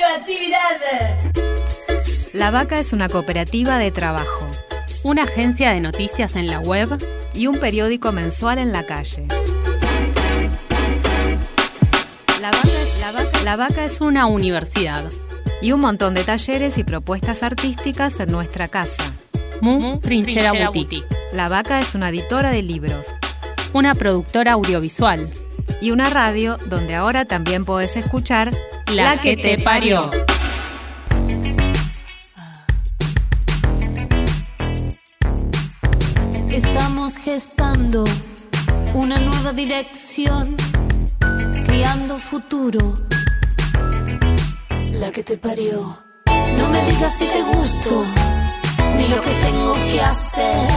radioactividad. La Vaca es una cooperativa de trabajo una agencia de noticias en la web y un periódico mensual en la calle. La Vaca es, la vaca, la vaca es una universidad y un montón de talleres y propuestas artísticas en nuestra casa. Mu, Trinchera, Boutique. La Vaca es una editora de libros, una productora audiovisual y una radio donde ahora también puedes escuchar La, que, te parió. Estamos gestando una nueva dirección, criando futuro. La que te parió. No me digas si te gusto, ni lo que tengo que hacer.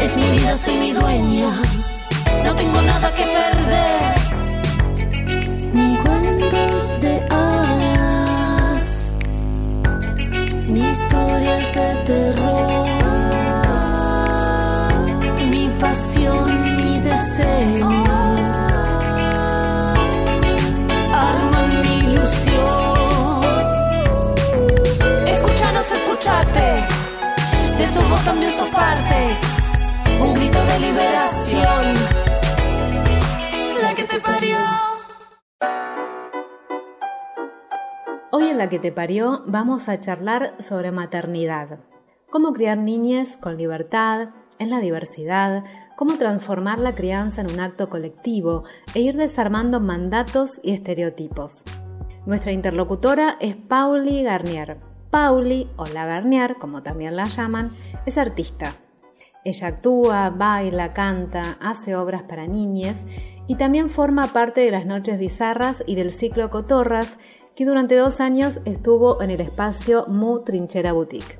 Es mi vida, soy mi dueña. No tengo nada que perder. Ni cuentos de hadas, ni historias de terror. Mi pasión, mi deseo. Arman mi ilusión. Escúchanos, escúchate. De esto vos también sos parte. Un grito de liberación. La que te parió. Hoy en La que te parió vamos a charlar sobre maternidad. Cómo criar niñas con libertad, en la diversidad, cómo transformar la crianza en un acto colectivo e ir desarmando mandatos y estereotipos. Nuestra interlocutora es Pauli Garnier. Pauli, o la Garnier, como también la llaman, es artista. Ella actúa, baila, canta, hace obras para niñas y también forma parte de las Noches Bizarras y del ciclo Cotorras, durante dos años estuvo en el espacio Mu Trinchera Boutique.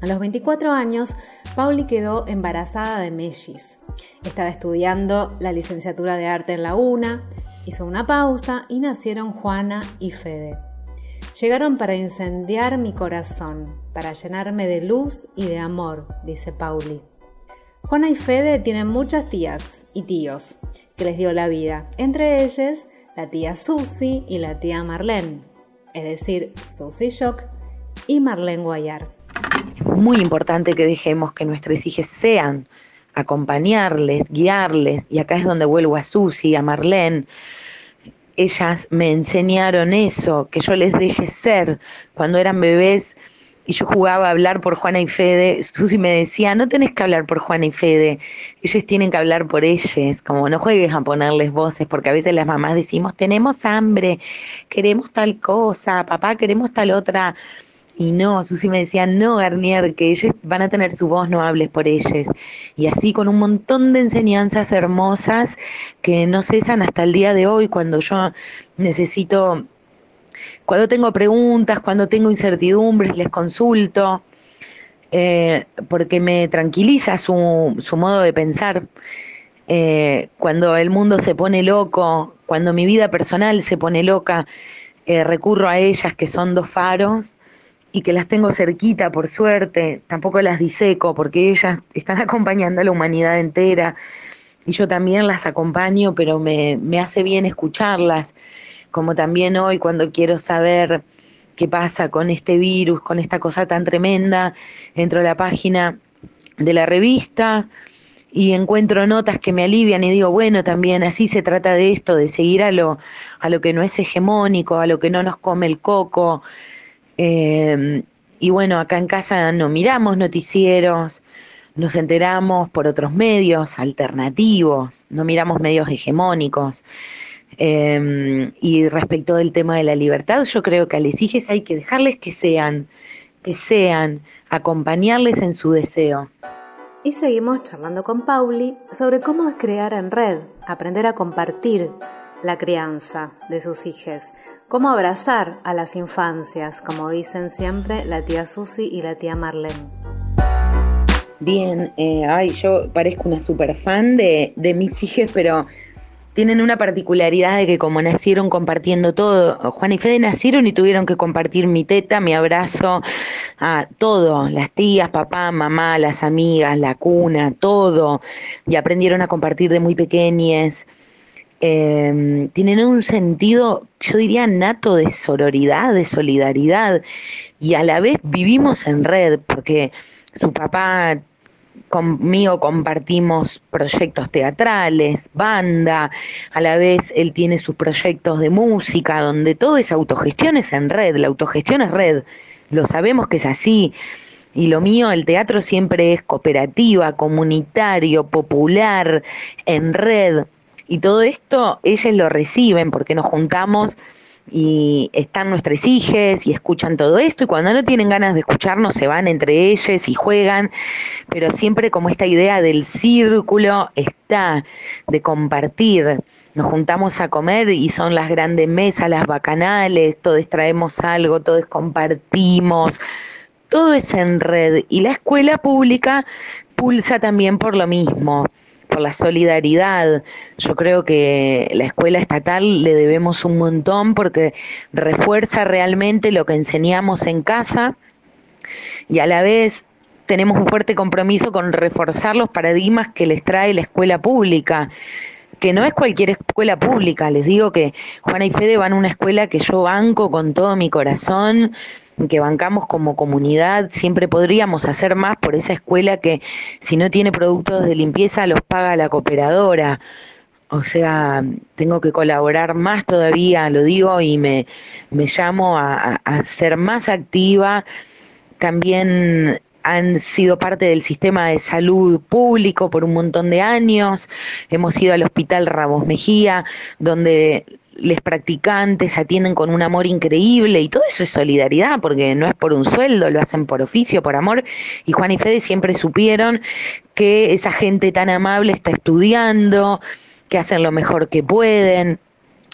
A los 24 años, Pauli quedó embarazada de Mellis. Estaba estudiando la licenciatura de arte en la UNA, hizo una pausa y nacieron Juana y Fede. Llegaron para incendiar mi corazón, para llenarme de luz y de amor, dice Pauli. Juana y Fede tienen muchas tías y tíos que les dio la vida, entre ellas la tía Susi y la tía Marlene, es decir, Susi Shock y Marlene Guayar. Muy importante que dejemos que nuestros hijos sean, acompañarles, guiarles, y acá es donde vuelvo a Susi, a Marlene, ellas me enseñaron eso, que yo les deje ser. Cuando eran bebés y yo jugaba a hablar por Juana y Fede, Susi me decía, no tenés que hablar por Juana y Fede, ellos tienen que hablar por ellos, como no juegues a ponerles voces, porque a veces las mamás decimos, tenemos hambre, queremos tal cosa, papá, queremos tal otra. Y no, Susi me decía, no, Garnier, que ellos van a tener su voz, no hables por ellos. Y así con un montón de enseñanzas hermosas que no cesan hasta el día de hoy, cuando yo necesito, cuando tengo preguntas, cuando tengo incertidumbres, les consulto, eh, porque me tranquiliza su, su modo de pensar. Eh, cuando el mundo se pone loco, cuando mi vida personal se pone loca, eh, recurro a ellas que son dos faros y que las tengo cerquita, por suerte, tampoco las diseco porque ellas están acompañando a la humanidad entera y yo también las acompaño, pero me, me hace bien escucharlas, como también hoy cuando quiero saber qué pasa con este virus, con esta cosa tan tremenda, entro a la página de la revista y encuentro notas que me alivian y digo, bueno, también así se trata de esto, de seguir a lo, a lo que no es hegemónico, a lo que no nos come el coco, eh, y bueno, acá en casa no miramos noticieros, nos enteramos por otros medios alternativos, no miramos medios hegemónicos. Eh, y respecto del tema de la libertad, yo creo que a los hijos hay que dejarles que sean, que sean, acompañarles en su deseo. Y seguimos charlando con Pauli sobre cómo es crear en red, aprender a compartir la crianza de sus hijos, cómo abrazar a las infancias, como dicen siempre la tía Susi y la tía Marlene. Bien, eh, ay, yo parezco una super fan de, de mis hijos, pero tienen una particularidad de que como nacieron compartiendo todo, Juan y Fede nacieron y tuvieron que compartir mi teta, mi abrazo, a todo, las tías, papá, mamá, las amigas, la cuna, todo, y aprendieron a compartir de muy pequeñas. eh, tienen un sentido, yo diría, nato de sororidad, de solidaridad, y a la vez vivimos en red, porque su papá conmigo compartimos proyectos teatrales, banda, a la vez él tiene sus proyectos de música, donde todo es autogestión, es en red, la autogestión es red, lo sabemos que es así. Y lo mío, el teatro siempre es cooperativa, comunitario, popular, en red. Y todo esto ellos lo reciben porque nos juntamos y están nuestras hijas y escuchan todo esto y cuando no tienen ganas de escucharnos se van entre ellos y juegan, pero siempre como esta idea del círculo está, de compartir. Nos juntamos a comer y son las grandes mesas, las bacanales, todos traemos algo, todos compartimos, todo es en red y la escuela pública pulsa también por lo mismo la solidaridad. Yo creo que la escuela estatal le debemos un montón porque refuerza realmente lo que enseñamos en casa y a la vez tenemos un fuerte compromiso con reforzar los paradigmas que les trae la escuela pública que no es cualquier escuela pública, les digo que Juana y Fede van a una escuela que yo banco con todo mi corazón, que bancamos como comunidad, siempre podríamos hacer más por esa escuela que si no tiene productos de limpieza los paga la cooperadora. O sea, tengo que colaborar más todavía, lo digo, y me, me llamo a, a ser más activa. También han sido parte del sistema de salud público por un montón de años. Hemos ido al Hospital Ramos Mejía, donde les practicantes atienden con un amor increíble y todo eso es solidaridad porque no es por un sueldo, lo hacen por oficio, por amor. Y Juan y Fede siempre supieron que esa gente tan amable está estudiando, que hacen lo mejor que pueden.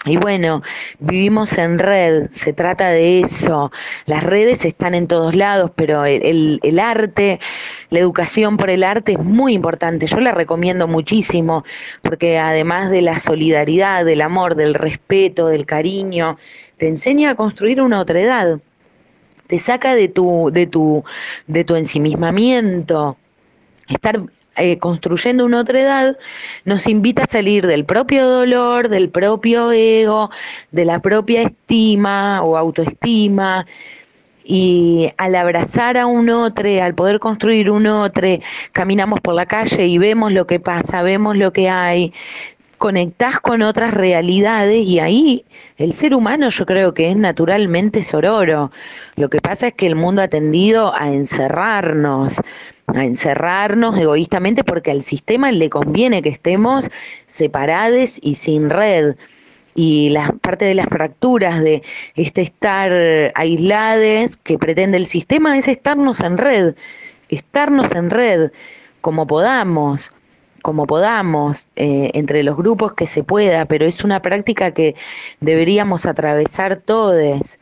Y bueno, vivimos en red, se trata de eso. Las redes están en todos lados, pero el, arte, la educación por el arte es muy importante. Yo la recomiendo muchísimo, porque además de la solidaridad, del amor, del respeto, del cariño, te enseña a construir una otra edad. Te saca de tu, de tu, de tu ensimismamiento. Estar eh, construyendo una otra edad, nos invita a salir del propio dolor, del propio ego, de la propia estima o autoestima. Y al abrazar a un otro, al poder construir un otro, caminamos por la calle y vemos lo que pasa, vemos lo que hay, conectás con otras realidades y ahí el ser humano yo creo que es naturalmente sororo. Lo que pasa es que el mundo ha tendido a encerrarnos, a encerrarnos egoístamente porque al sistema le conviene que estemos separados y sin red. Y la parte de las fracturas de este estar aislados que pretende el sistema es estarnos en red, estarnos en red como podamos, como podamos, eh, entre los grupos que se pueda, pero es una práctica que deberíamos atravesar todos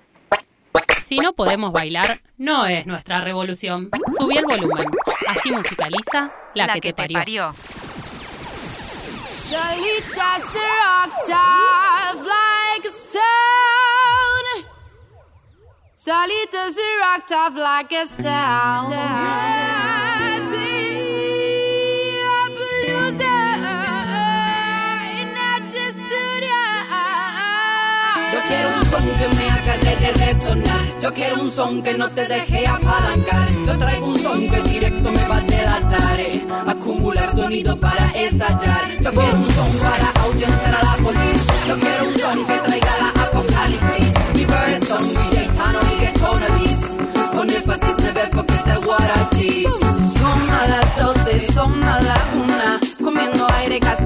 si no podemos bailar, no es nuestra revolución. Subí el volumen. Así musicaliza la, que, te parió. parió. Like a stone. que me haga re resonar. Yo quiero un son que no te deje apalancar. Yo traigo un son que directo me va a delatar. Eh. Acumular sonido para estallar. Yo quiero un son para ahuyentar a la policía. Yo quiero un son que traiga la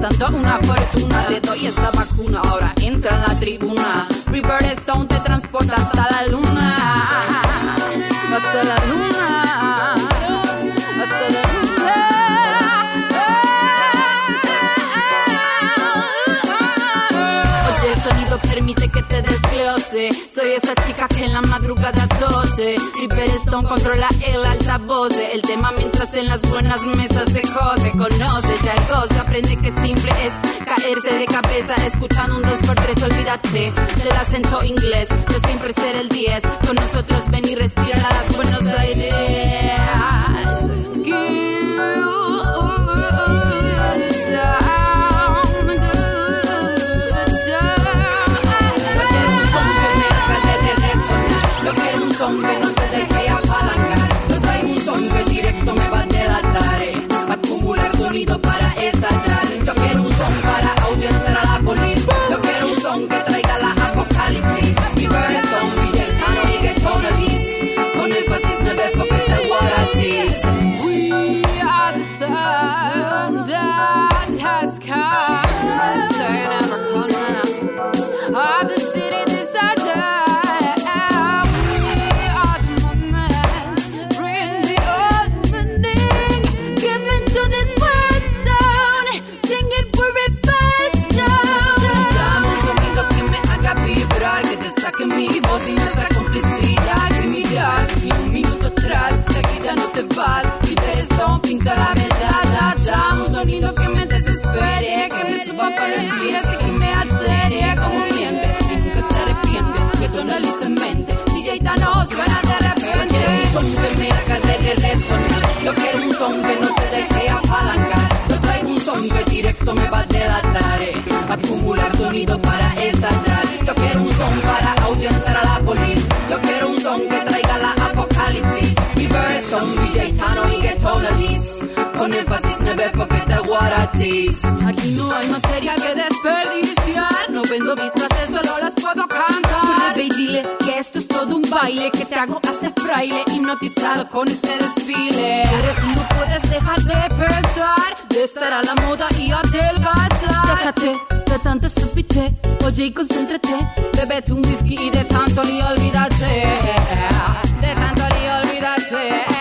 gastando una fortuna. Te doy esta vacuna, ahora entra en la tribuna. River Stone te transporta hasta la luna. Hasta la luna. Hasta la luna. Oye, el sonido permite que te desglose. Soy esa chica que en la madrugada tose. River Stone controla el altavoz. El tema mientras en las buenas mesas se jode. Conoce ya el goce, aprende que simple es caerse de cabeza. Escuchando un 2x3, olvídate del acento inglés. De siempre ser el 10. Con nosotros ven y respirar a las Buenos Aires. nuestra just Sonido para estallar. Yo quiero un son para ahuyentar a la policía. Yo quiero un son que traiga la apocalipsis. Reverse con DJ Tano y Get Tonalis. Con énfasis no ve porque te guaratis. Aquí no hay materia que desperdiciar. No vendo mis frases, solo las puedo cantar. Ve y dile que esto es todo un baile. Que te hago hasta fraile hipnotizado con este desfile. Eres no puedes dejar de pensar. De estar a la moda y adelgazar. Déjate de tanta estupidez. Oye y concéntrate. Bébete un whisky y de tanto ni olvídate. De tanto ni olvídate.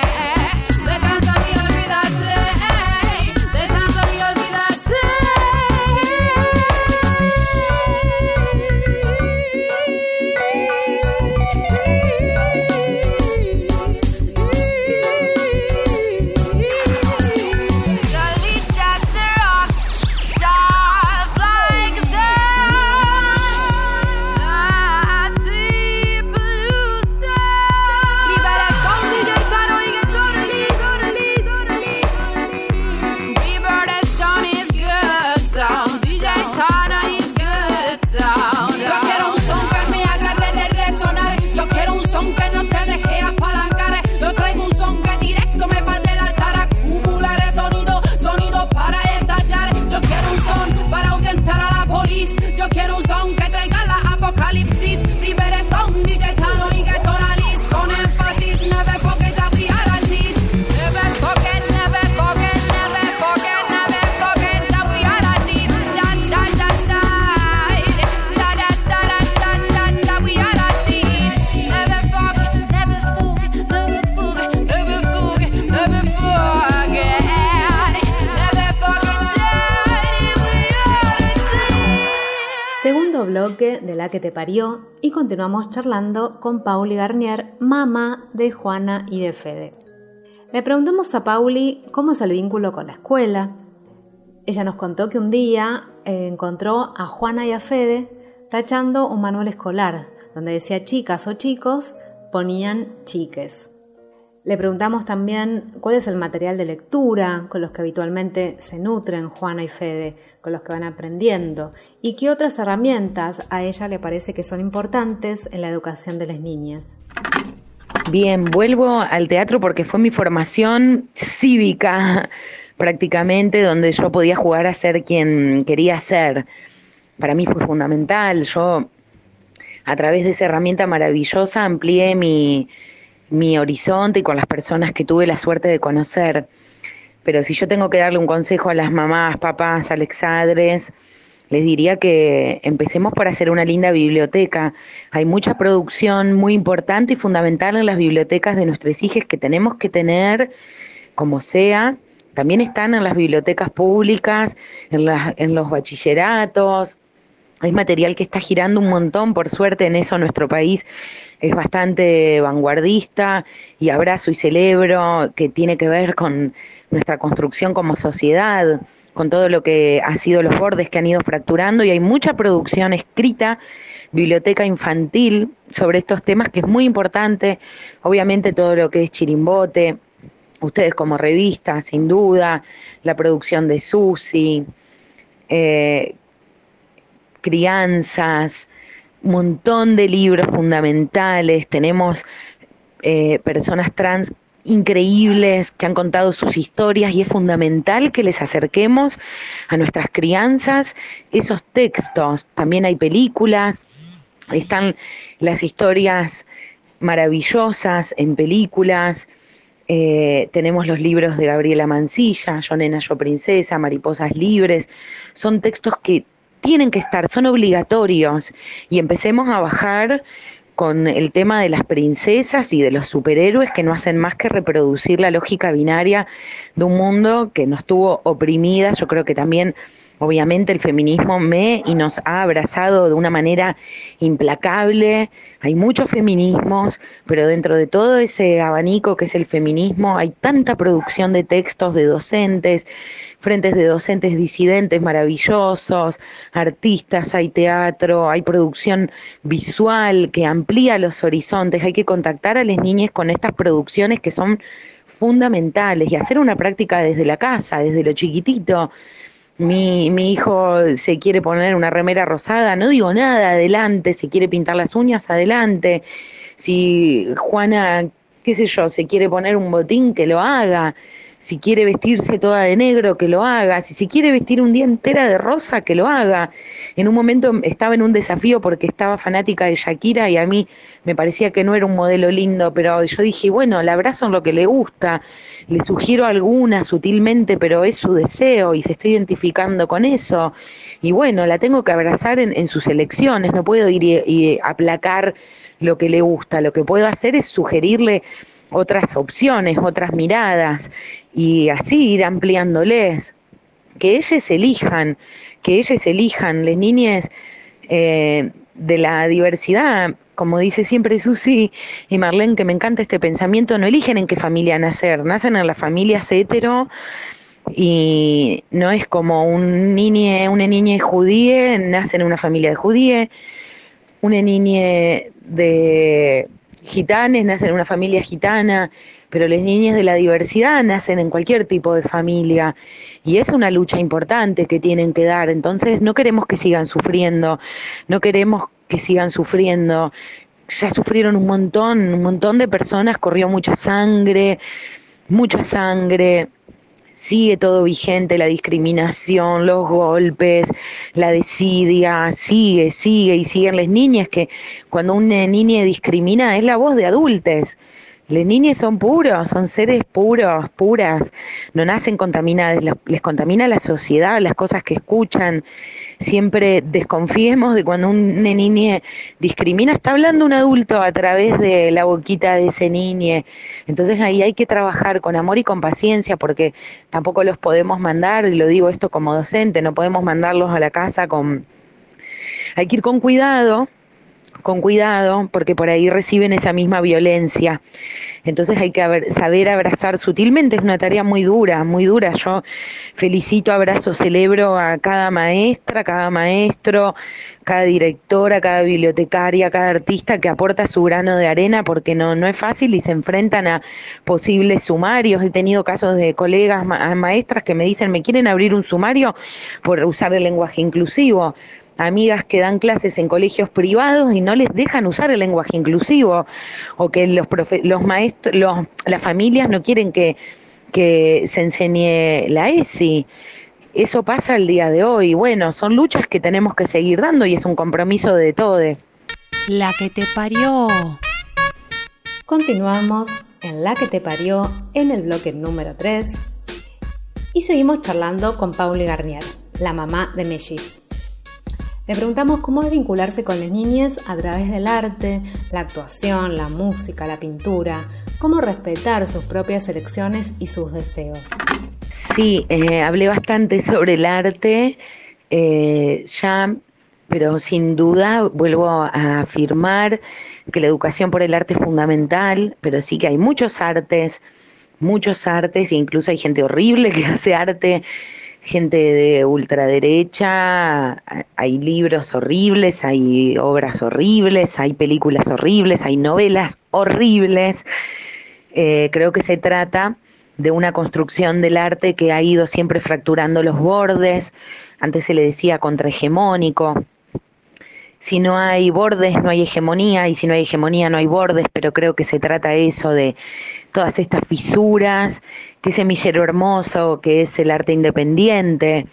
Que te parió y continuamos charlando con Pauli Garnier, mamá de Juana y de Fede. Le preguntamos a Pauli cómo es el vínculo con la escuela. Ella nos contó que un día eh, encontró a Juana y a Fede tachando un manual escolar donde decía chicas o chicos, ponían chiques. Le preguntamos también cuál es el material de lectura con los que habitualmente se nutren Juana y Fede, con los que van aprendiendo, y qué otras herramientas a ella le parece que son importantes en la educación de las niñas. Bien, vuelvo al teatro porque fue mi formación cívica prácticamente, donde yo podía jugar a ser quien quería ser. Para mí fue fundamental. Yo, a través de esa herramienta maravillosa, amplié mi, mi horizonte y con las personas que tuve la suerte de conocer. Pero si yo tengo que darle un consejo a las mamás, papás, alexadres, les diría que empecemos por hacer una linda biblioteca. Hay mucha producción muy importante y fundamental en las bibliotecas de nuestros hijos que tenemos que tener como sea. También están en las bibliotecas públicas, en, en los bachilleratos. Hay material que está girando un montón, por suerte en eso nuestro país es bastante vanguardista y abrazo y celebro que tiene que ver con nuestra construcción como sociedad, con todo lo que ha sido los bordes que han ido fracturando y hay mucha producción escrita, biblioteca infantil sobre estos temas que es muy importante, obviamente todo lo que es chirimbote, ustedes como revista, sin duda, la producción de Susi, eh, crianzas, montón de libros fundamentales, tenemos eh, personas trans increíbles que han contado sus historias y es fundamental que les acerquemos a nuestras crianzas esos textos. También hay películas, están las historias maravillosas en películas. eh, tenemos los libros de Gabriela Mancilla, Yo Nena, Yo Princesa, Mariposas Libres. Son textos que tienen que estar, son obligatorios. Y empecemos a bajar con el tema de las princesas y de los superhéroes que no hacen más que reproducir la lógica binaria de un mundo que nos tuvo oprimida. Yo creo que también Obviamente el feminismo me y nos ha abrazado de una manera implacable. Hay muchos feminismos, pero dentro de todo ese abanico que es el feminismo hay tanta producción de textos de docentes, frentes de docentes disidentes maravillosos, artistas, hay teatro, hay producción visual que amplía los horizontes. Hay que contactar a las niñas con estas producciones que son fundamentales y hacer una práctica desde la casa, desde lo chiquitito mi, mi hijo se quiere poner una remera rosada, no digo nada, adelante, se quiere pintar las uñas, adelante. Si Juana, qué sé yo, se quiere poner un botín, que lo haga si quiere vestirse toda de negro, que lo haga, si se quiere vestir un día entera de rosa, que lo haga. En un momento estaba en un desafío porque estaba fanática de Shakira y a mí me parecía que no era un modelo lindo, pero yo dije, bueno, la abrazo en lo que le gusta, le sugiero alguna sutilmente, pero es su deseo y se está identificando con eso. Y bueno, la tengo que abrazar en, sus elecciones, no puedo ir y aplacar lo que le gusta, lo que puedo hacer es sugerirle otras opciones, otras miradas y así ir ampliándoles, que ellos elijan, que ellos elijan, las niñas eh, de la diversidad, como dice siempre Susi y Marlene, que me encanta este pensamiento, no eligen en qué familia nacer, nacen en las familias hetero y no es como un niñe, una niña judía, nace en una familia de judíe, una niña de gitanes nacen en una familia gitana, pero las niñas de la diversidad nacen en cualquier tipo de familia y es una lucha importante que tienen que dar. Entonces no queremos que sigan sufriendo, no queremos que sigan sufriendo. Ya sufrieron un montón, un montón de personas, corrió mucha sangre, mucha sangre, sigue todo vigente, la discriminación, los golpes, la desidia, sigue, sigue y siguen las niñas que cuando una niña discrimina es la voz de adultos. Las niñas son puros, son seres puros, puras, no nacen contaminadas, les contamina la sociedad, las cosas que escuchan. Siempre desconfiemos de cuando una niña discrimina, está hablando un adulto a través de la boquita de ese niño. Entonces ahí hay que trabajar con amor y con paciencia porque tampoco los podemos mandar, y lo digo esto como docente, no podemos mandarlos a la casa con... Hay que ir con cuidado, con cuidado, porque por ahí reciben esa misma violencia. Entonces hay que saber abrazar sutilmente, es una tarea muy dura, muy dura. Yo felicito, abrazo, celebro a cada maestra, cada maestro, cada directora, cada bibliotecaria, cada artista que aporta su grano de arena, porque no, no es fácil y se enfrentan a posibles sumarios. He tenido casos de colegas, maestras que me dicen, me quieren abrir un sumario por usar el lenguaje inclusivo amigas que dan clases en colegios privados y no les dejan usar el lenguaje inclusivo o que los los maestros los, las familias no quieren que, que se enseñe la ESI. Eso pasa el día de hoy. Bueno, son luchas que tenemos que seguir dando y es un compromiso de todos. La que te parió. Continuamos en La que te parió en el bloque número 3 y seguimos charlando con Pauli Garnier, la mamá de Mellis. Le preguntamos cómo es vincularse con las niñas a través del arte, la actuación, la música, la pintura, cómo respetar sus propias elecciones y sus deseos. Sí, eh, hablé bastante sobre el arte eh, ya, pero sin duda vuelvo a afirmar que la educación por el arte es fundamental, pero sí que hay muchos artes, muchos artes, e incluso hay gente horrible que hace arte gente de ultraderecha, hay libros horribles, hay obras horribles, hay películas horribles, hay novelas horribles. Eh, creo que se trata de una construcción del arte que ha ido siempre fracturando los bordes, antes se le decía contrahegemónico, si no hay bordes no hay hegemonía y si no hay hegemonía no hay bordes, pero creo que se trata eso de todas estas fisuras, que semillero hermoso, que es el arte independiente,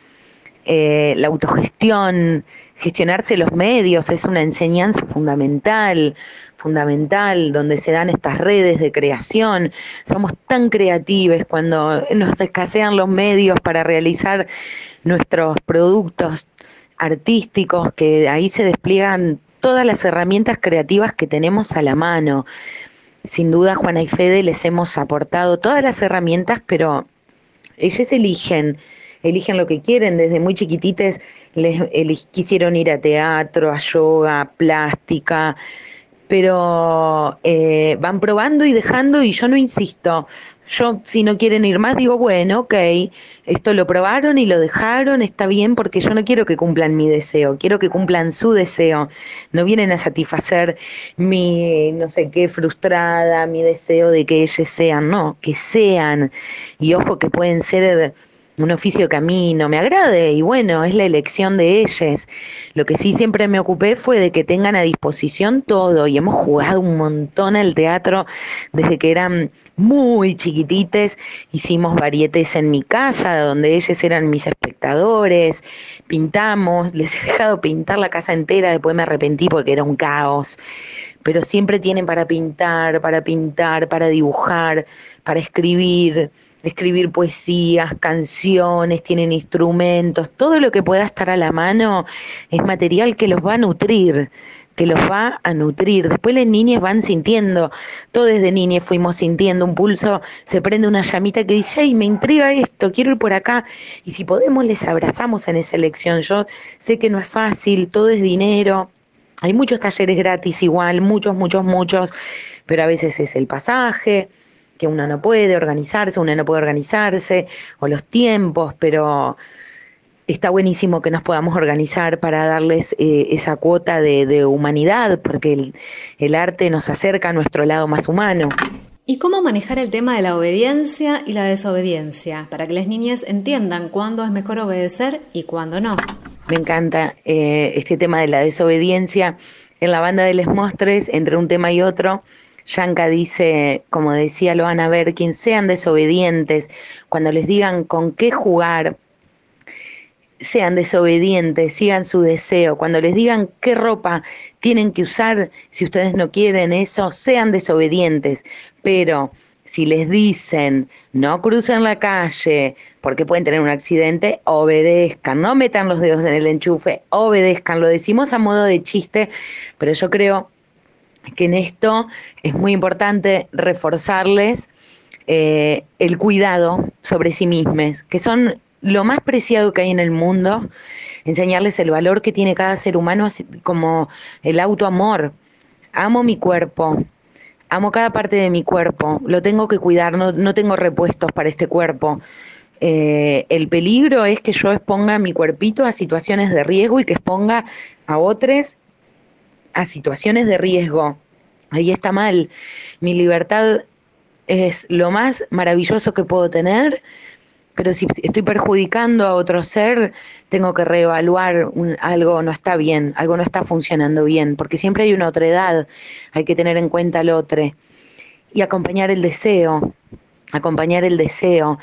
eh, la autogestión, gestionarse los medios es una enseñanza fundamental, fundamental, donde se dan estas redes de creación. Somos tan creativos cuando nos escasean los medios para realizar nuestros productos artísticos, que ahí se despliegan todas las herramientas creativas que tenemos a la mano. Sin duda, Juana y Fede les hemos aportado todas las herramientas, pero ellos eligen eligen lo que quieren, desde muy chiquitites les, quisieron ir a teatro, a yoga, plástica, pero eh, van probando y dejando y yo no insisto. Yo, si no quieren ir más, digo, bueno, ok, esto lo probaron y lo dejaron, está bien, porque yo no quiero que cumplan mi deseo, quiero que cumplan su deseo. No vienen a satisfacer mi, no sé qué, frustrada, mi deseo de que ellos sean, no, que sean. Y ojo que pueden ser un oficio que a mí no me agrade y bueno, es la elección de ellos. Lo que sí siempre me ocupé fue de que tengan a disposición todo y hemos jugado un montón al teatro desde que eran muy chiquitites, hicimos varietes en mi casa donde ellos eran mis espectadores, pintamos, les he dejado pintar la casa entera, después me arrepentí porque era un caos, pero siempre tienen para pintar, para pintar, para dibujar, para escribir escribir poesías, canciones, tienen instrumentos, todo lo que pueda estar a la mano es material que los va a nutrir, que los va a nutrir. Después las niñas van sintiendo, todos desde niñas fuimos sintiendo un pulso, se prende una llamita que dice, ay, me intriga esto, quiero ir por acá. Y si podemos, les abrazamos en esa elección. Yo sé que no es fácil, todo es dinero. Hay muchos talleres gratis igual, muchos, muchos, muchos, pero a veces es el pasaje, que uno no puede organizarse, uno no puede organizarse, o los tiempos, pero está buenísimo que nos podamos organizar para darles eh, esa cuota de, humanidad, porque el, el arte nos acerca a nuestro lado más humano. ¿Y cómo manejar el tema de la obediencia y la desobediencia para que las niñas entiendan cuándo es mejor obedecer y cuándo no? Me encanta eh, este tema de la desobediencia. En la banda de Les Mostres, entre un tema y otro, Yanka dice, como decía, lo van a ver, quien sean desobedientes, cuando les digan con qué jugar, sean desobedientes, sigan su deseo. Cuando les digan qué ropa tienen que usar, si ustedes no quieren eso, sean desobedientes. Pero si les dicen no crucen la calle porque pueden tener un accidente, obedezcan, no metan los dedos en el enchufe, obedezcan. Lo decimos a modo de chiste, pero yo creo que en esto es muy importante reforzarles eh, el cuidado sobre sí mismos, que son lo más preciado que hay en el mundo, enseñarles el valor que tiene cada ser humano como el autoamor. Amo mi cuerpo, amo cada parte de mi cuerpo, lo tengo que cuidar, no, tengo repuestos para este cuerpo. Eh, el peligro es que yo exponga mi cuerpito a situaciones de riesgo y que exponga a otros a situaciones de riesgo. Ahí está mal. Mi libertad es lo más maravilloso que puedo tener, pero si estoy perjudicando a otro ser, tengo que reevaluar algo no está bien, algo no está funcionando bien, porque siempre hay una otra edad, hay que tener en cuenta al otro y acompañar el deseo, acompañar el deseo.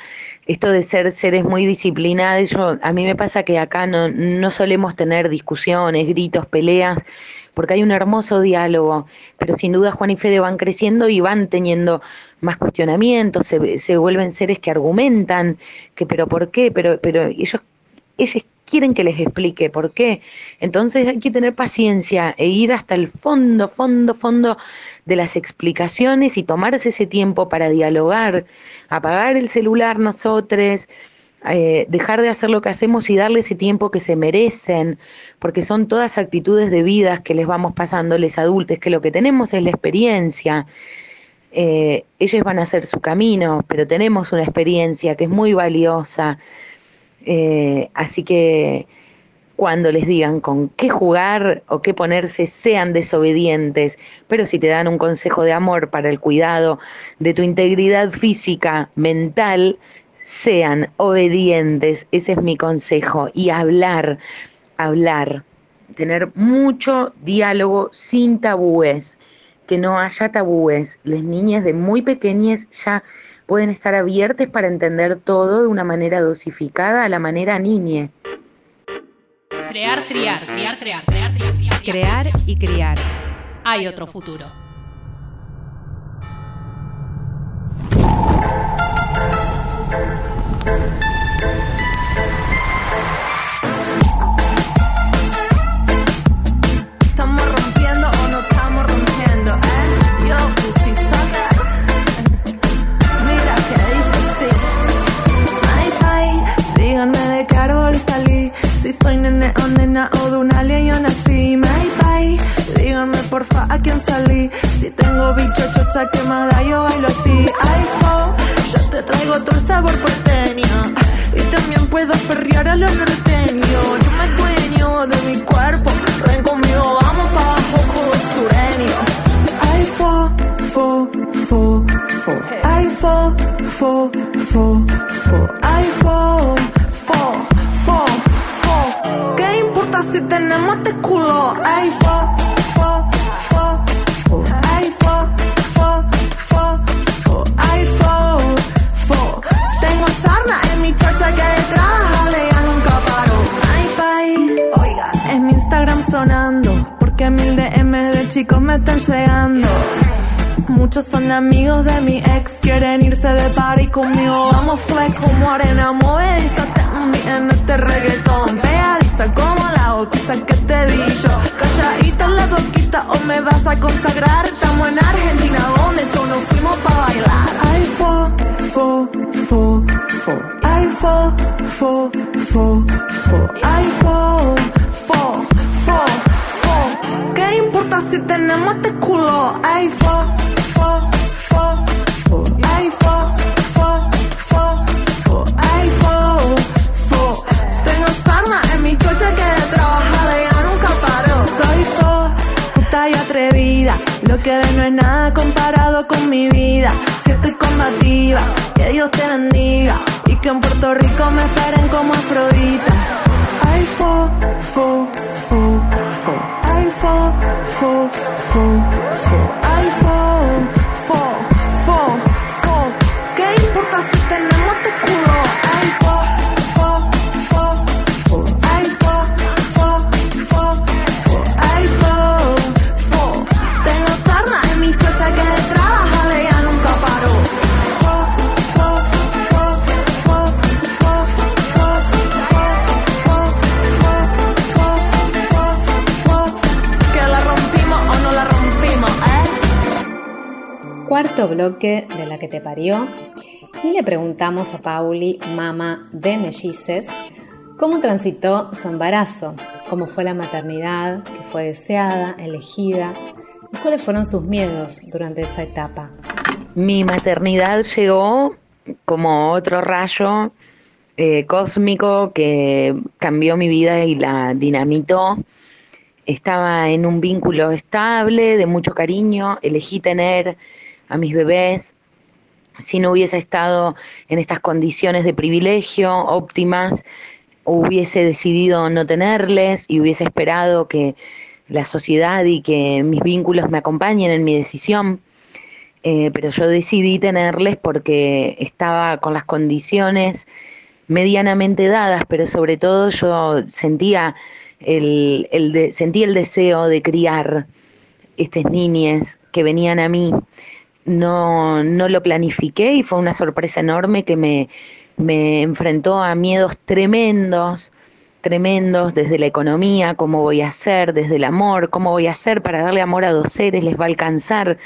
Esto de ser seres muy disciplinados, a mí me pasa que acá no, no solemos tener discusiones, gritos, peleas, porque hay un hermoso diálogo, pero sin duda Juan y Fede van creciendo y van teniendo más cuestionamientos, se, se vuelven seres que argumentan, que pero ¿por qué? Pero, pero ellos, ellos quieren que les explique por qué. Entonces hay que tener paciencia e ir hasta el fondo, fondo, fondo de las explicaciones y tomarse ese tiempo para dialogar, apagar el celular nosotros, eh, dejar de hacer lo que hacemos y darle ese tiempo que se merecen, porque son todas actitudes de vida que les vamos pasando les adultos, que lo que tenemos es la experiencia. Eh, ellos van a hacer su camino, pero tenemos una experiencia que es muy valiosa. Eh, así que cuando les digan con qué jugar o qué ponerse, sean desobedientes, pero si te dan un consejo de amor para el cuidado de tu integridad física, mental, sean obedientes, ese es mi consejo, y hablar, hablar, tener mucho diálogo sin tabúes, que no haya tabúes. Las niñas de muy pequeñas ya pueden estar abiertas para entender todo de una manera dosificada a la manera niñe. Crear, criar, criar, crear, crear, criar, criar. Crear y criar. Hay otro futuro. Estamos rompiendo o no estamos rompiendo, eh? Yo pusí saca. Mira que dicen sí. Me hay, díganme de qué árbol salí. Si soy nene o nena o de una alien. Yo nací, My hay, díganme porfa a quién salí. Si tengo bicho chocha quemada. Mi vida. Cierto y combativa, que Dios te bendiga. Y que en Puerto Rico me esperen como Afrodita. Ay, fo, fo, de la que te parió. Y le preguntamos a Pauli, mamá de mellices, cómo transitó su embarazo, cómo fue la maternidad, que fue deseada, elegida, y cuáles fueron sus miedos durante esa etapa. Mi maternidad llegó como otro rayo eh, cósmico que cambió mi vida y la dinamitó. Estaba en un vínculo estable, de mucho cariño, elegí tener a mis bebés. Si no hubiese estado en estas condiciones de privilegio óptimas, hubiese decidido no tenerles y hubiese esperado que la sociedad y que mis vínculos me acompañen en mi decisión. Eh, pero yo decidí tenerles porque estaba con las condiciones medianamente dadas, pero sobre todo yo sentía el, sentí el deseo de criar estas niñas que venían a mí. No, no lo planifiqué y fue una sorpresa enorme que me, me enfrentó a miedos tremendos, tremendos desde la economía, cómo voy a hacer, desde el amor, cómo voy a hacer para darle amor a dos seres, les va a alcanzar,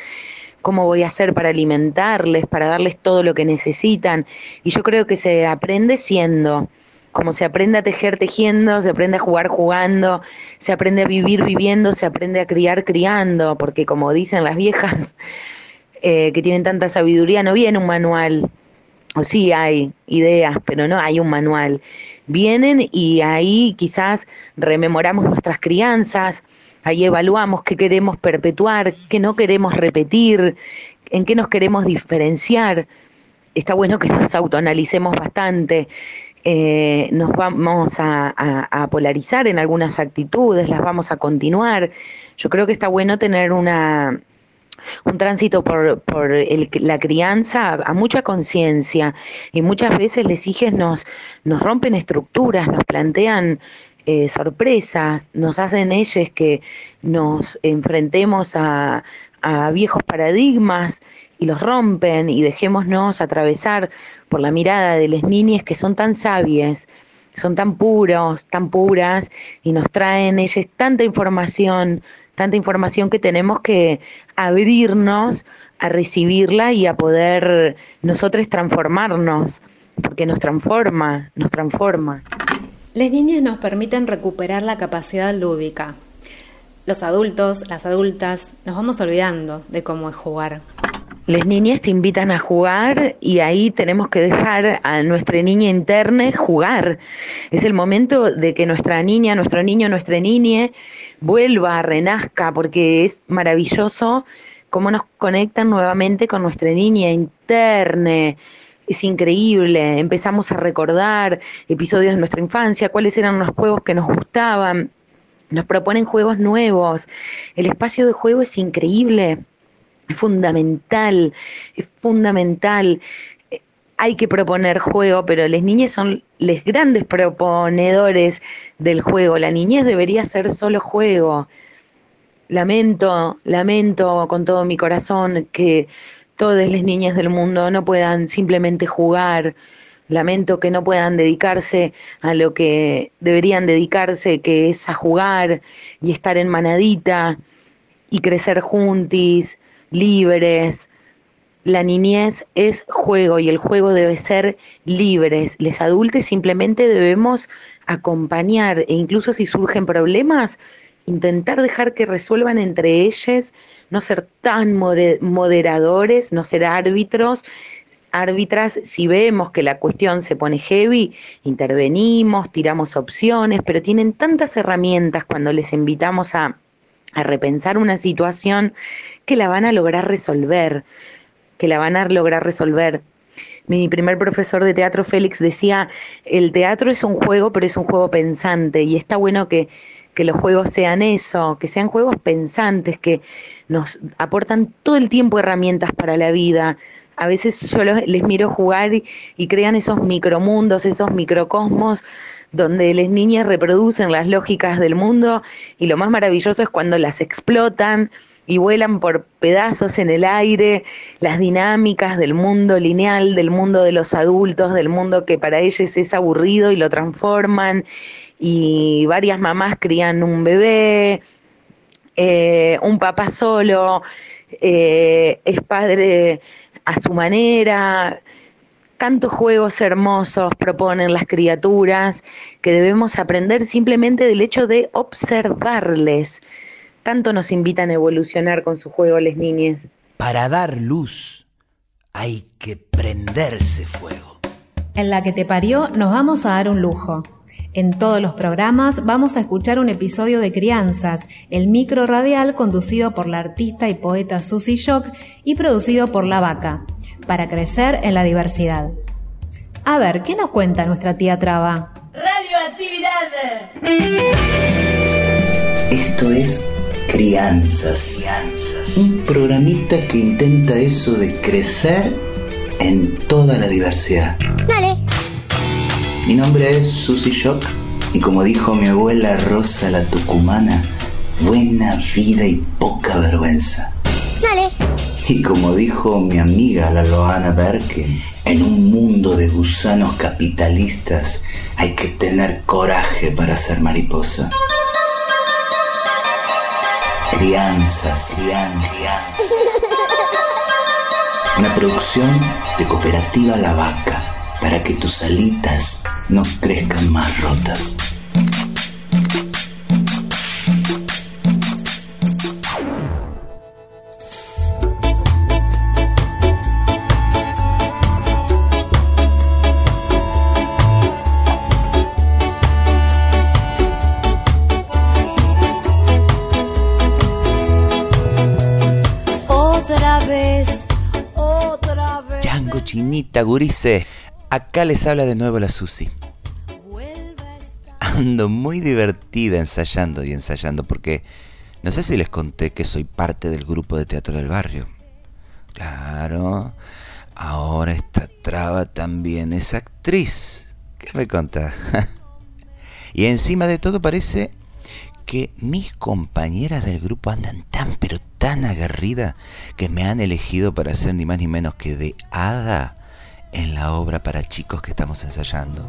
cómo voy a hacer para alimentarles, para darles todo lo que necesitan. Y yo creo que se aprende siendo, como se aprende a tejer tejiendo, se aprende a jugar jugando, se aprende a vivir viviendo, se aprende a criar criando, porque como dicen las viejas eh, que tienen tanta sabiduría, no viene un manual, o sí hay ideas, pero no hay un manual. Vienen y ahí quizás rememoramos nuestras crianzas, ahí evaluamos qué queremos perpetuar, qué no queremos repetir, en qué nos queremos diferenciar. Está bueno que nos autoanalicemos bastante eh, nos vamos a, a, polarizar en algunas actitudes, las vamos a continuar. Yo creo que está bueno tener una, un tránsito por, por el, la crianza a mucha conciencia y muchas veces les hijes nos, nos rompen estructuras, nos plantean eh, sorpresas, nos hacen ellos que nos enfrentemos a, viejos paradigmas y los rompen y dejémonos atravesar por la mirada de las niñas que son tan sabias, son tan puros, tan puras y nos traen ellas tanta información, tanta información que tenemos que abrirnos a recibirla y a poder nosotros transformarnos, porque nos transforma, nos transforma. Las niñas nos permiten recuperar la capacidad lúdica. los adultos, las adultas, nos vamos olvidando de cómo es jugar. Las niñas te invitan a jugar y ahí tenemos que dejar a nuestra niña interna jugar. Es el momento de que nuestra niña, nuestro niño, nuestra niña vuelva, renazca, porque es maravilloso cómo nos conectan nuevamente con nuestra niña interna. Es increíble, empezamos a recordar episodios de nuestra infancia, cuáles eran los juegos que nos gustaban, nos proponen juegos nuevos, el espacio de juego es increíble, es fundamental, es fundamental. Hay que proponer juego, pero las niñas son los grandes proponedores del juego. La niñez debería ser solo juego. Lamento, lamento con todo mi corazón que todas las niñas del mundo no puedan simplemente jugar. Lamento que no puedan dedicarse a lo que deberían dedicarse, que es a jugar y estar en manadita y crecer juntis libres. La niñez es juego y el juego debe ser libres. Les adultos simplemente debemos acompañar e incluso si surgen problemas, intentar dejar que resuelvan entre ellos, no ser tan moderadores, no ser árbitros, árbitras, si vemos que la cuestión se pone heavy, intervenimos, tiramos opciones, pero tienen tantas herramientas cuando les invitamos a, a repensar una situación que la van a lograr resolver, que la van a lograr resolver. Mi primer profesor de teatro, Félix, decía, el teatro es un juego, pero es un juego pensante y está bueno que, que los juegos sean eso, que sean juegos pensantes, que nos aportan todo el tiempo herramientas para la vida. A veces yo les miro jugar y, y crean esos micromundos, esos microcosmos donde las niñas reproducen las lógicas del mundo y lo más maravilloso es cuando las explotan y vuelan por pedazos en el aire las dinámicas del mundo lineal, del mundo de los adultos, del mundo que para ellos es aburrido y lo transforman y varias mamás crían un bebé, eh, un papá solo, eh, es padre a su manera. Tantos juegos hermosos proponen las criaturas que debemos aprender simplemente del hecho de observarles tanto nos invitan a evolucionar con su juego les niñas. Para dar luz hay que prenderse fuego. En la que te parió nos vamos a dar un lujo. En todos los programas vamos a escuchar un episodio de Crianzas, el micro radial conducido por la artista y poeta Susie Shock y producido por La Vaca, para crecer en la diversidad. A ver, ¿qué nos cuenta nuestra tía Traba? Radioactividad. Esto es Crianzas. Un programita que intenta eso de crecer en toda la diversidad. Dale. Mi nombre es Susy Shock y como dijo mi abuela Rosa la Tucumana, buena vida y poca vergüenza. Dale. Y como dijo mi amiga la Loana Perkins, en un mundo de gusanos capitalistas hay que tener coraje para ser mariposa. Crianzas, crianzas. Una producción de Cooperativa La Vaca para que tus alitas no crezcan más rotas. Gurice. Acá les habla de nuevo la Susi. Ando muy divertida ensayando y ensayando porque no sé si les conté que soy parte del grupo de teatro del barrio. Claro, ahora esta traba también es actriz. ¿Qué me contás? y encima de todo parece que mis compañeras del grupo andan tan pero tan aguerridas que me han elegido para ser ni más ni menos que de hada en la obra para chicos que estamos ensayando.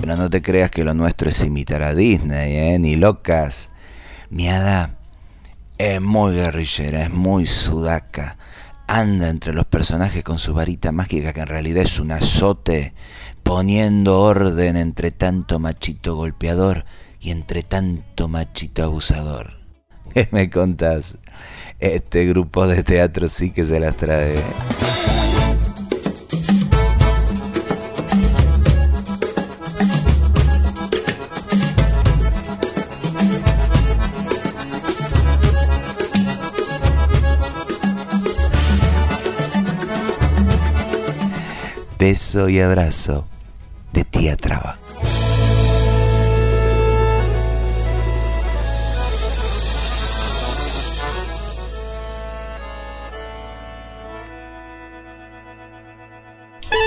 Pero no te creas que lo nuestro es imitar a Disney, ¿eh? ni locas. Miada Es muy guerrillera, es muy sudaca. Anda entre los personajes con su varita mágica que en realidad es un azote, poniendo orden entre tanto machito golpeador y entre tanto machito abusador. ¿Qué me contás? Este grupo de teatro sí que se las trae. Beso y abrazo de tía Traba.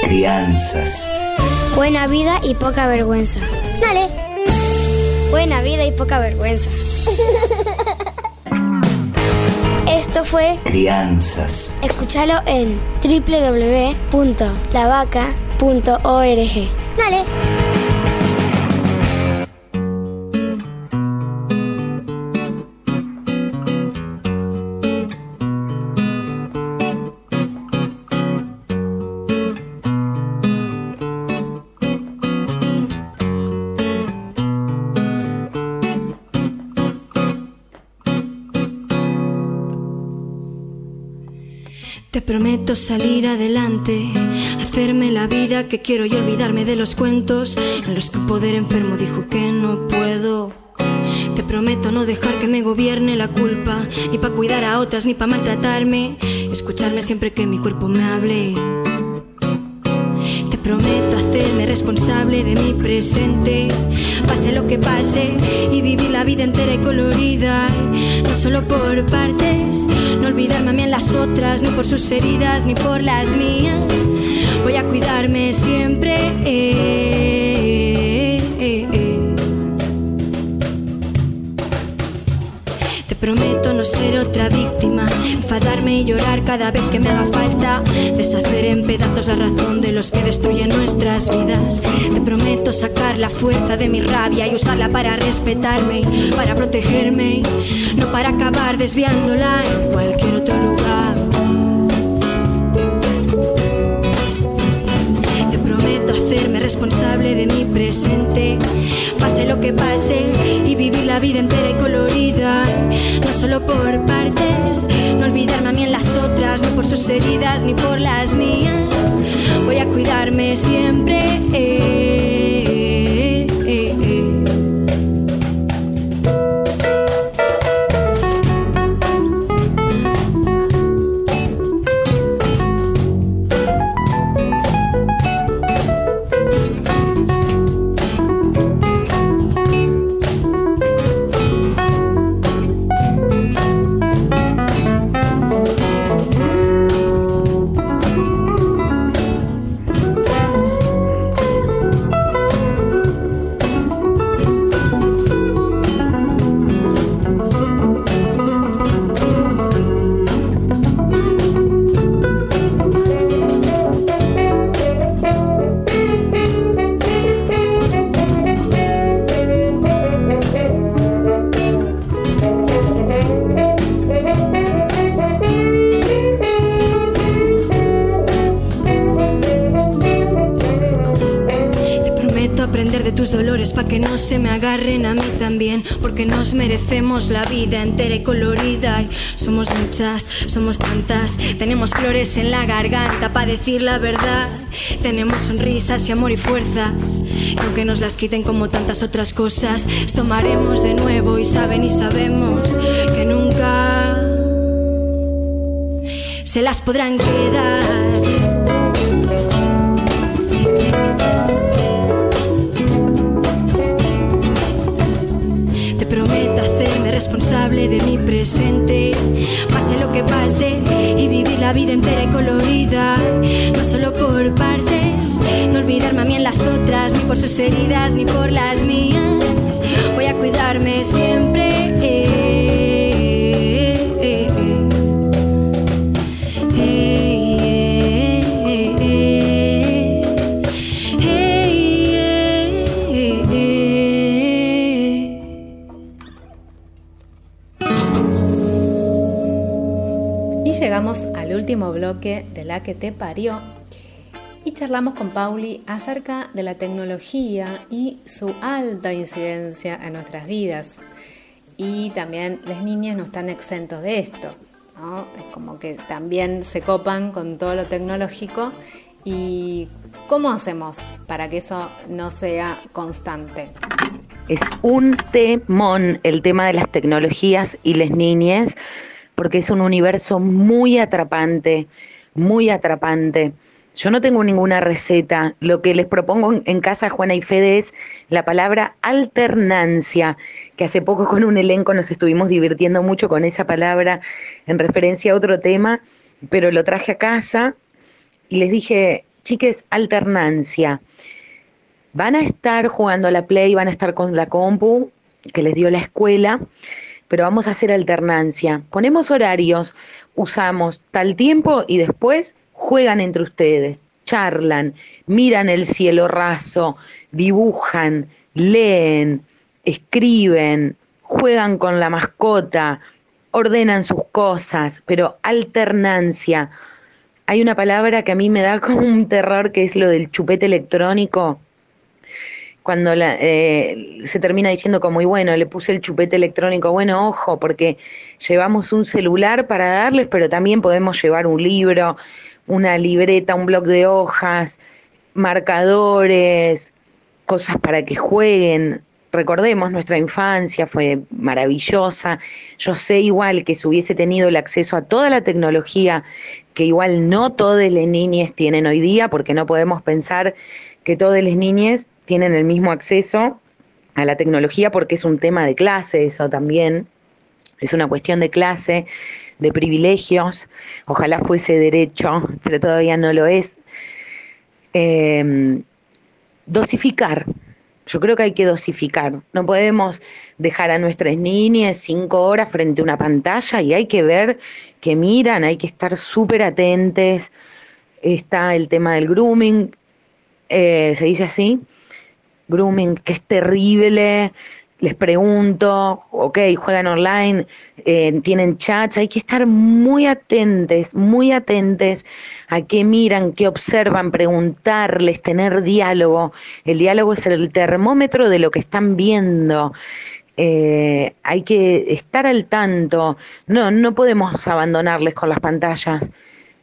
Crianzas. Buena vida y poca vergüenza. Dale. Buena vida y poca vergüenza. Esto fue Crianzas. Escúchalo en www.lavaca.org. Dale. Salir adelante, hacerme la vida que quiero y olvidarme de los cuentos en los que un poder enfermo dijo que no puedo. Te prometo no dejar que me gobierne la culpa, ni para cuidar a otras, ni para maltratarme, escucharme siempre que mi cuerpo me hable. Prometo hacerme responsable de mi presente, pase lo que pase, y vivir la vida entera y colorida, no solo por partes, no olvidarme a mí en las otras, ni por sus heridas, ni por las mías. Voy a cuidarme siempre. eh, prometo no ser otra víctima, enfadarme y llorar cada vez que me haga falta, deshacer en pedazos la razón de los que destruyen nuestras vidas. Te prometo sacar la fuerza de mi rabia y usarla para respetarme, para protegerme, no para acabar desviándola en cualquier otro lugar. Responsable de mi presente, pase lo que pase, y vivir la vida entera y colorida, no solo por partes, no olvidarme a mí en las otras, ni por sus heridas, ni por las mías. Voy a cuidarme siempre. eh, merecemos la vida entera y colorida. Y somos muchas, somos tantas, tenemos flores en la garganta para decir la verdad. Tenemos sonrisas y amor y fuerzas, aunque nos las quiten como tantas otras cosas, tomaremos de nuevo y saben y sabemos que nunca se las podrán quedar. De mi presente, pase lo que pase, y vivir la vida entera y colorida, no solo por partes, no olvidarme a mí en las otras, ni por sus heridas, ni por las mías. Voy a cuidarme siempre. Último bloque de La que te parió y charlamos con Pauli acerca de la tecnología y su alta incidencia en nuestras vidas. Y también las niñas no están exentos de esto. Es como que también se copan con todo lo tecnológico y ¿cómo hacemos para que eso no sea constante? Es un temón el tema de las tecnologías y las niñas, porque es un universo muy atrapante, muy atrapante. Yo no tengo ninguna receta. Lo que les propongo en casa, Juana y Fede, es la palabra alternancia, que hace poco con un elenco nos estuvimos divirtiendo mucho con esa palabra en referencia a otro tema, pero lo traje a casa y les dije, chiques, alternancia. Van a estar jugando a la Play, van a estar con la compu que les dio la escuela, pero vamos a hacer alternancia. Ponemos horarios, usamos tal tiempo y después juegan entre ustedes, charlan, miran el cielo raso, dibujan, leen, escriben, juegan con la mascota, ordenan sus cosas, pero alternancia. Hay una palabra que a mí me da como un terror que es lo del chupete electrónico cuando eh, se termina diciendo como, y bueno, le puse el chupete electrónico, bueno, ojo, porque llevamos un celular para darles, pero también podemos llevar un libro, una libreta, un bloc de hojas, marcadores, cosas para que jueguen. Recordemos, nuestra infancia fue maravillosa. Yo sé igual que si hubiese tenido el acceso a toda la tecnología que igual no todas las niñas tienen hoy día, porque no podemos pensar que todas las niñas tienen el mismo acceso a la tecnología porque es un tema de clase eso también, es una cuestión de clase, de privilegios, ojalá fuese derecho, pero todavía no lo es. Em, dosificar, yo creo que hay que dosificar, no podemos dejar a nuestras niñas cinco horas frente a una pantalla y hay que ver que miran, hay que estar súper atentes. Está el tema del grooming, eh, se dice así, grooming, que es terrible. Les pregunto, ok, juegan online, eh, tienen chats, hay que estar muy atentos, muy atentos a qué miran, qué observan, preguntarles, tener diálogo. El diálogo es el termómetro de lo que están viendo. Eh, hay que estar al tanto. No, no podemos abandonarles con las pantallas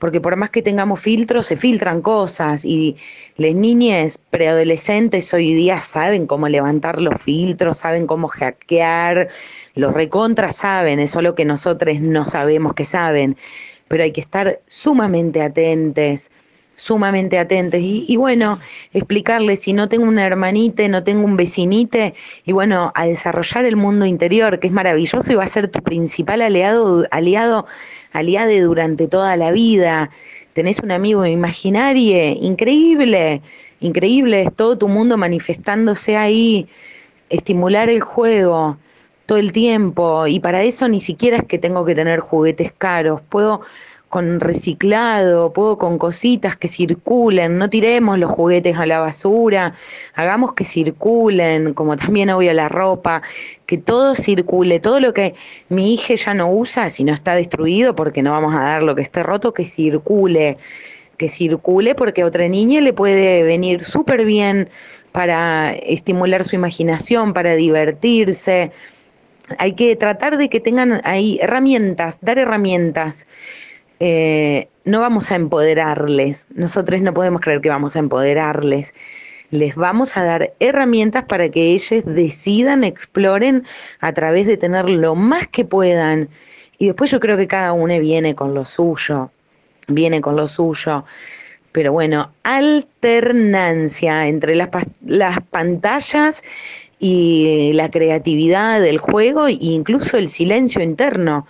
porque por más que tengamos filtros, se filtran cosas y las niñas preadolescentes hoy día saben cómo levantar los filtros, saben cómo hackear, los recontras saben, es solo que nosotros no sabemos que saben, pero hay que estar sumamente atentos sumamente atentos. Y, y, bueno, explicarles si no tengo una hermanita, no tengo un vecinite, y bueno, a desarrollar el mundo interior, que es maravilloso y va a ser tu principal aliado, aliado aliade durante toda la vida, tenés un amigo imaginario, increíble, increíble, es todo tu mundo manifestándose ahí, estimular el juego todo el tiempo y para eso ni siquiera es que tengo que tener juguetes caros, puedo con reciclado, puedo con cositas que circulen, no tiremos los juguetes a la basura, hagamos que circulen, como también obvio la ropa, que todo circule, todo lo que mi hija ya no usa, si no está destruido, porque no vamos a dar lo que esté roto, que circule, que circule, porque a otra niña le puede venir súper bien para estimular su imaginación, para divertirse. Hay que tratar de que tengan ahí herramientas, dar herramientas eh, no vamos a empoderarles, nosotros no podemos creer que vamos a empoderarles, les vamos a dar herramientas para que ellos decidan, exploren a través de tener lo más que puedan. Y después yo creo que cada uno viene con lo suyo, viene con lo suyo. Pero bueno, alternancia entre las, las pantallas y la creatividad del juego e incluso el silencio interno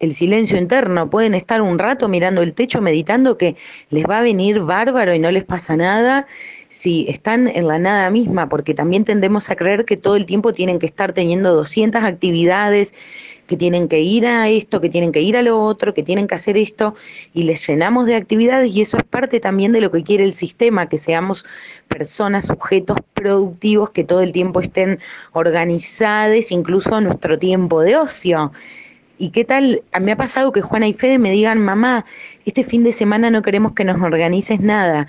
el silencio interno, pueden estar un rato mirando el techo, meditando que les va a venir bárbaro y no les pasa nada. Si están en la nada misma, porque también tendemos a creer que todo el tiempo tienen que estar teniendo 200 actividades, que tienen que ir a esto, que tienen que ir a lo otro, que tienen que hacer esto, y les llenamos de actividades y eso es parte también de lo que quiere el sistema, que seamos personas, sujetos productivos, que todo el tiempo estén organizados, incluso nuestro tiempo de ocio ¿Y qué tal? Me ha pasado que Juana y Fede me digan, mamá, este fin de semana no queremos que nos organices nada.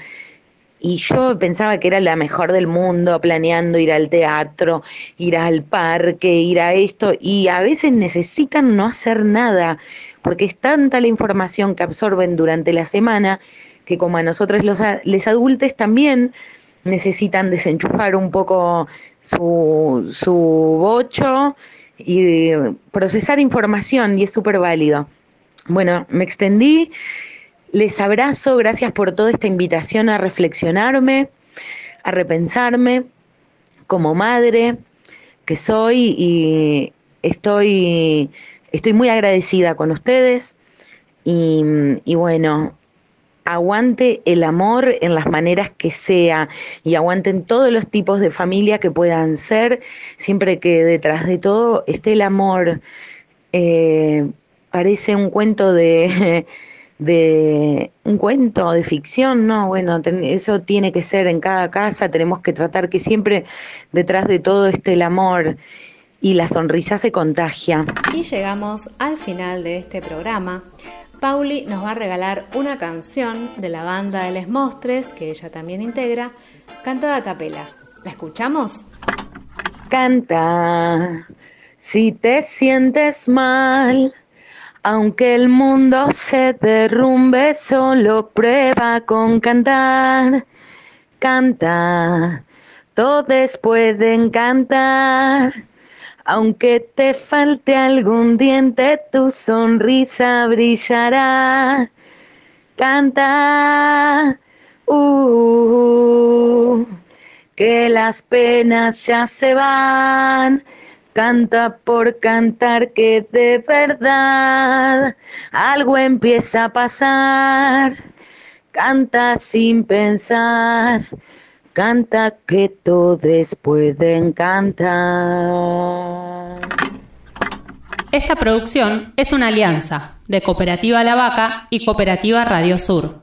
Y yo pensaba que era la mejor del mundo, planeando ir al teatro, ir al parque, ir a esto, y a veces necesitan no hacer nada, porque es tanta la información que absorben durante la semana que como a nosotros los les adultos también necesitan desenchufar un poco su, su bocho y procesar información y es súper válido. Bueno, me extendí les abrazo, gracias por toda esta invitación a reflexionarme, a repensarme como madre que soy y estoy, estoy muy agradecida con ustedes y, y bueno, aguante el amor en las maneras que sea y aguanten todos los tipos de familia que puedan ser, siempre que detrás de todo esté el amor. Eh, parece un cuento de de un cuento de ficción, no, bueno, eso tiene que ser en cada casa, tenemos que tratar que siempre detrás de todo esté el amor y la sonrisa se contagia. Y llegamos al final de este programa. Pauli nos va a regalar una canción de la banda de Les Mostres, que ella también integra, cantada a capela. ¿La escuchamos? Canta, si te sientes mal aunque el mundo se derrumbe, solo prueba con cantar. Canta, todos pueden cantar. Aunque te falte algún diente, tu sonrisa brillará. Canta, uh, que las penas ya se van Canta por cantar que de verdad algo empieza a pasar. Canta sin pensar. Canta que todos pueden cantar. Esta producción es una alianza de Cooperativa La Vaca y Cooperativa Radio Sur.